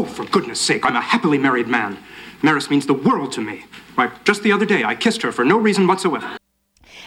Oh, for goodness sake, I'm a happily married man. Maris means the world to me. Why, just the other day, I kissed her for no reason whatsoever.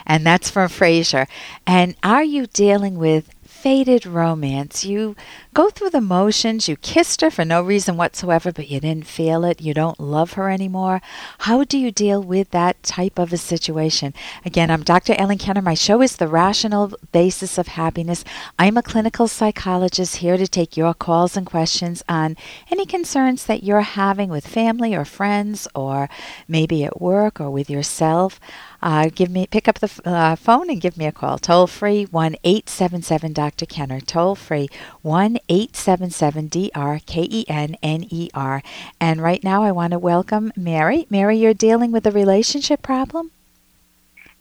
And that's from Frasier. And are you dealing with faded romance. You go through the motions. You kissed her for no reason whatsoever, but you didn't feel it. You don't love her anymore. How do you deal with that type of a situation? Again, I'm Dr. Ellen Kenner. My show is The Rational Basis of Happiness. I'm a clinical psychologist here to take your calls and questions on any concerns that you're having with family or friends or maybe at work or with yourself uh, give me pick up the uh, phone and give me a call. Toll free one eight seven seven Dr. Kenner. Toll free one eight seven seven D R K E N N E R. And right now, I want to welcome Mary. Mary, you're dealing with a relationship problem.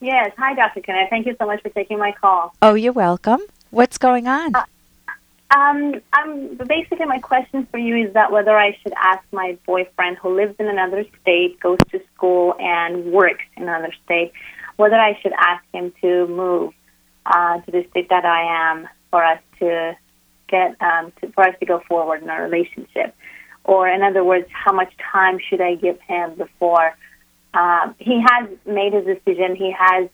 Yes. Hi, Dr. Kenner. Thank you so much for taking my call. Oh, you're welcome. What's going on? Uh, um, um, basically, my question for you is that whether I should ask my boyfriend who lives in another state, goes to school, and works in another state, whether I should ask him to move uh, to the state that I am for us to get um, to, for us to go forward in our relationship, or in other words, how much time should I give him before um, he has made his decision? He has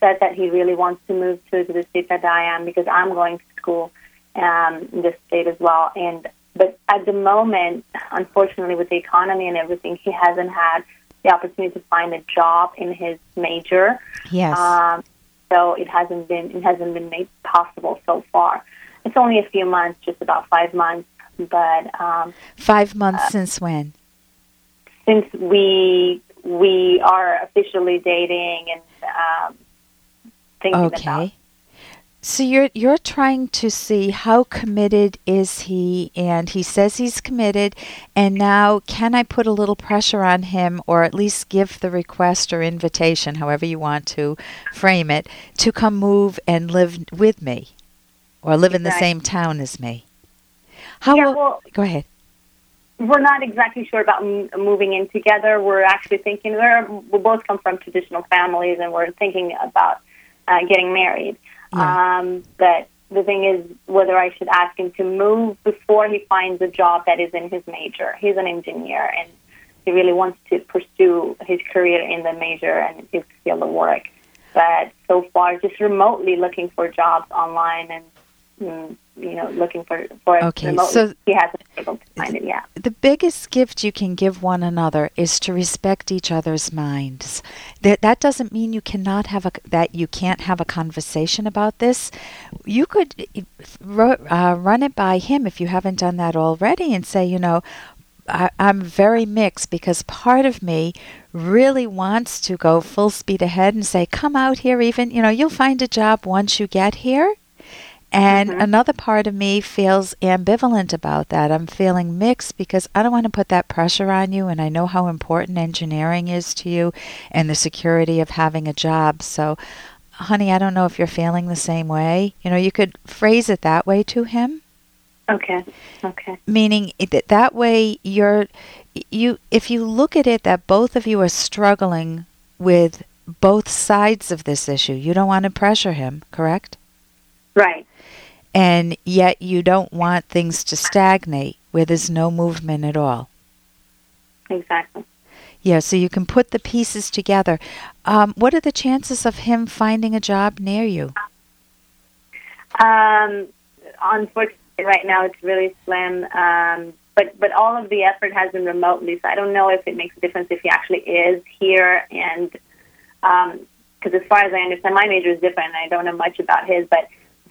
said that he really wants to move to, to the state that I am because I'm going to school um, in this state as well. And but at the moment, unfortunately, with the economy and everything, he hasn't had the opportunity to find a job in his major. Yes. Um, so it hasn't been it hasn't been made possible so far. It's only a few months, just about five months, but um, five months uh, since when? Since we we are officially dating and um, thinking okay. about so you're you're trying to see how committed is he and he says he's committed and now can I put a little pressure on him or at least give the request or invitation however you want to frame it to come move and live with me or live in the same town as me. How yeah, will, well, go ahead. We're not exactly sure about m- moving in together. We're actually thinking we're we both come from traditional families and we're thinking about uh, getting married. Yeah. Um, but the thing is whether I should ask him to move before he finds a job that is in his major. He's an engineer and he really wants to pursue his career in the major and his field of work. But so far, just remotely looking for jobs online and you know, looking for for okay, remote. So he hasn't been able to find it yet. The biggest gift you can give one another is to respect each other's minds. That that doesn't mean you cannot have a that you can't have a conversation about this. You could uh, run it by him if you haven't done that already, and say, you know, I, am very mixed because part of me really wants to go full speed ahead and say, come out here, even, you know, you'll find a job once you get here. And mm-hmm. another part of me feels ambivalent about that. I'm feeling mixed because I don't want to put that pressure on you, and I know how important engineering is to you and the security of having a job. So, honey, I don't know if you're feeling the same way. You know, you could phrase it that way to him. Okay. Okay. Meaning that that way you're you if you look at it that both of you are struggling with both sides of this issue, you don't want to pressure him, correct? Right and yet you don't want things to stagnate where there's no movement at all. Exactly. Yeah, so you can put the pieces together. Um, what are the chances of him finding a job near you? Um, unfortunately, right now it's really slim. Um, but but all of the effort has been remotely, so I don't know if it makes a difference if he actually is here. And because um, as far as I understand, my major is different. I don't know much about his, but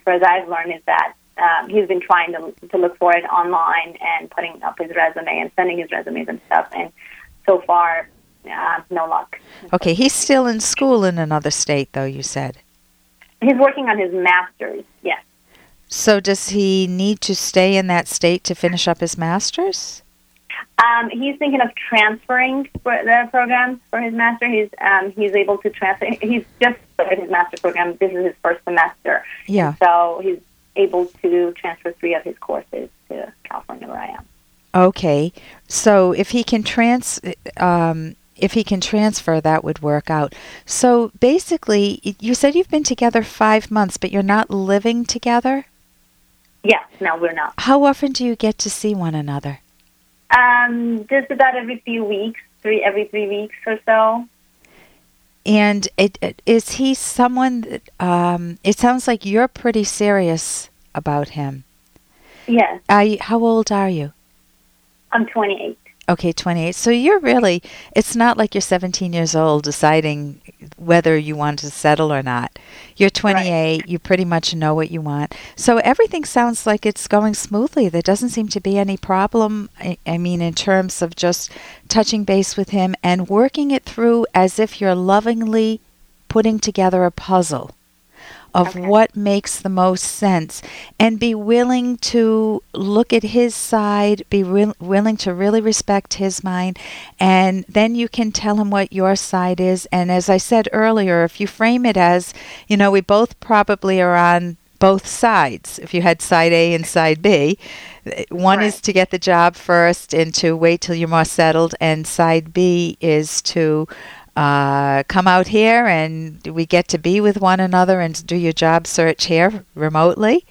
far as I've learned, is that um, he's been trying to to look for it online and putting up his resume and sending his resumes and stuff. And so far, uh, no luck. Okay, he's still in school in another state, though. You said he's working on his master's. Yes. So does he need to stay in that state to finish up his master's? Um, he's thinking of transferring for the program for his master. He's um, he's able to transfer. He's just started his master program. This is his first semester. Yeah. So he's able to transfer three of his courses to California, where I am. Okay, so if he can trans, um, if he can transfer, that would work out. So basically, you said you've been together five months, but you're not living together. Yes, no, we're not. How often do you get to see one another? Um, just about every few weeks, three every three weeks or so. And it, it, is he someone that, um, it sounds like you're pretty serious about him. Yes. You, how old are you? I'm 28. Okay, 28. So you're really, it's not like you're 17 years old deciding whether you want to settle or not. You're 28, right. you pretty much know what you want. So everything sounds like it's going smoothly. There doesn't seem to be any problem, I, I mean, in terms of just touching base with him and working it through as if you're lovingly putting together a puzzle of okay. what makes the most sense and be willing to look at his side, be re- willing to really respect his mind, and then you can tell him what your side is. And as I said earlier, if you frame it as, you know, we both probably are on both sides. If you had side A and side B, one right. is to get the job first and to wait till you're more settled, and side B is to uh, come out here and we get to be with one another and do your job search here remotely.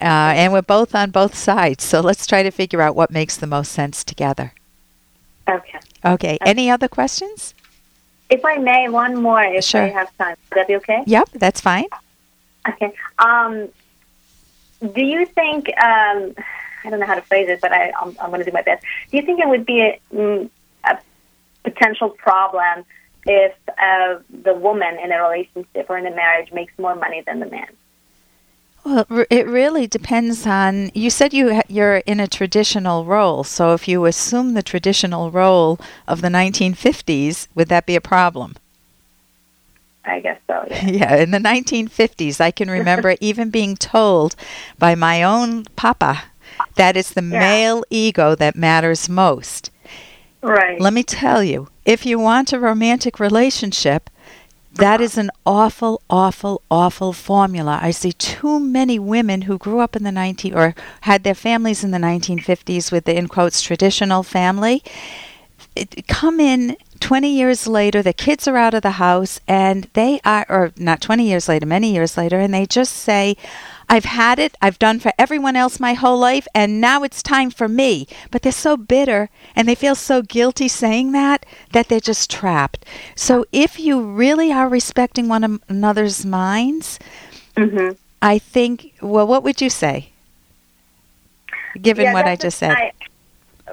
Uh, and we're both on both sides. So let's try to figure out what makes the most sense together. Okay. Okay. Any other questions? If I may, one more if sure. I have time. Would that be okay? Yep, that's fine. Okay. Um, do you think, um, I don't know how to phrase it, but I, I'm, I'm going to do my best. Do you think it would be a, mm, a potential problem if uh, the woman in a relationship or in a marriage makes more money than the man? Well, it really depends on. You said you you're in a traditional role, so if you assume the traditional role of the 1950s, would that be a problem? I guess so. Yeah. yeah, in the 1950s, I can remember even being told by my own papa that it's the yeah. male ego that matters most. Right. Let me tell you, if you want a romantic relationship, that is an awful, awful, awful formula. I see too many women who grew up in the 19 or had their families in the 1950s with the in quotes traditional family it, come in 20 years later, the kids are out of the house and they are, or not 20 years later, many years later, and they just say, I've had it, I've done for everyone else my whole life, and now it's time for me. But they're so bitter and they feel so guilty saying that that they're just trapped. So if you really are respecting one another's minds, mm-hmm. I think, well, what would you say? Given yeah, what I just said. I,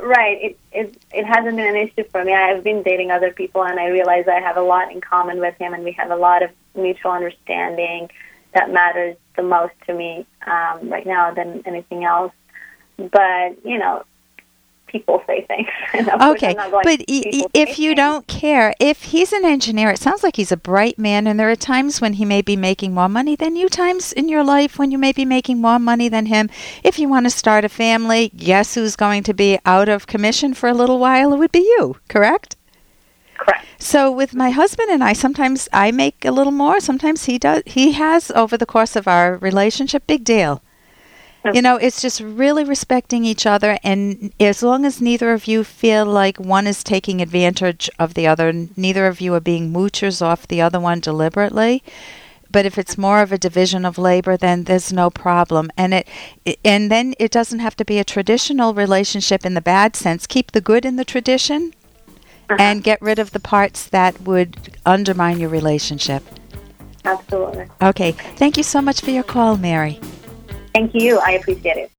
right. It, it it hasn't been an issue for me. I've been dating other people, and I realize I have a lot in common with him, and we have a lot of mutual understanding that matters the most to me um, right now than anything else. But you know, people say things. okay, but if you don't care, if he's an engineer, it sounds like he's a bright man, and there are times when he may be making more money than you, times in your life when you may be making more money than him. If you want to start a family, guess who's going to be out of commission for a little while? It would be you, correct? Correct. So with my husband and I, sometimes I make a little more, sometimes he does. He has over the course of our relationship, big deal. You know, it's just really respecting each other, and as long as neither of you feel like one is taking advantage of the other, neither of you are being moochers off the other one deliberately. But if it's more of a division of labor, then there's no problem, and it, and then it doesn't have to be a traditional relationship in the bad sense. Keep the good in the tradition, uh-huh. and get rid of the parts that would undermine your relationship. Absolutely. Okay. Thank you so much for your call, Mary. Thank you. I appreciate it.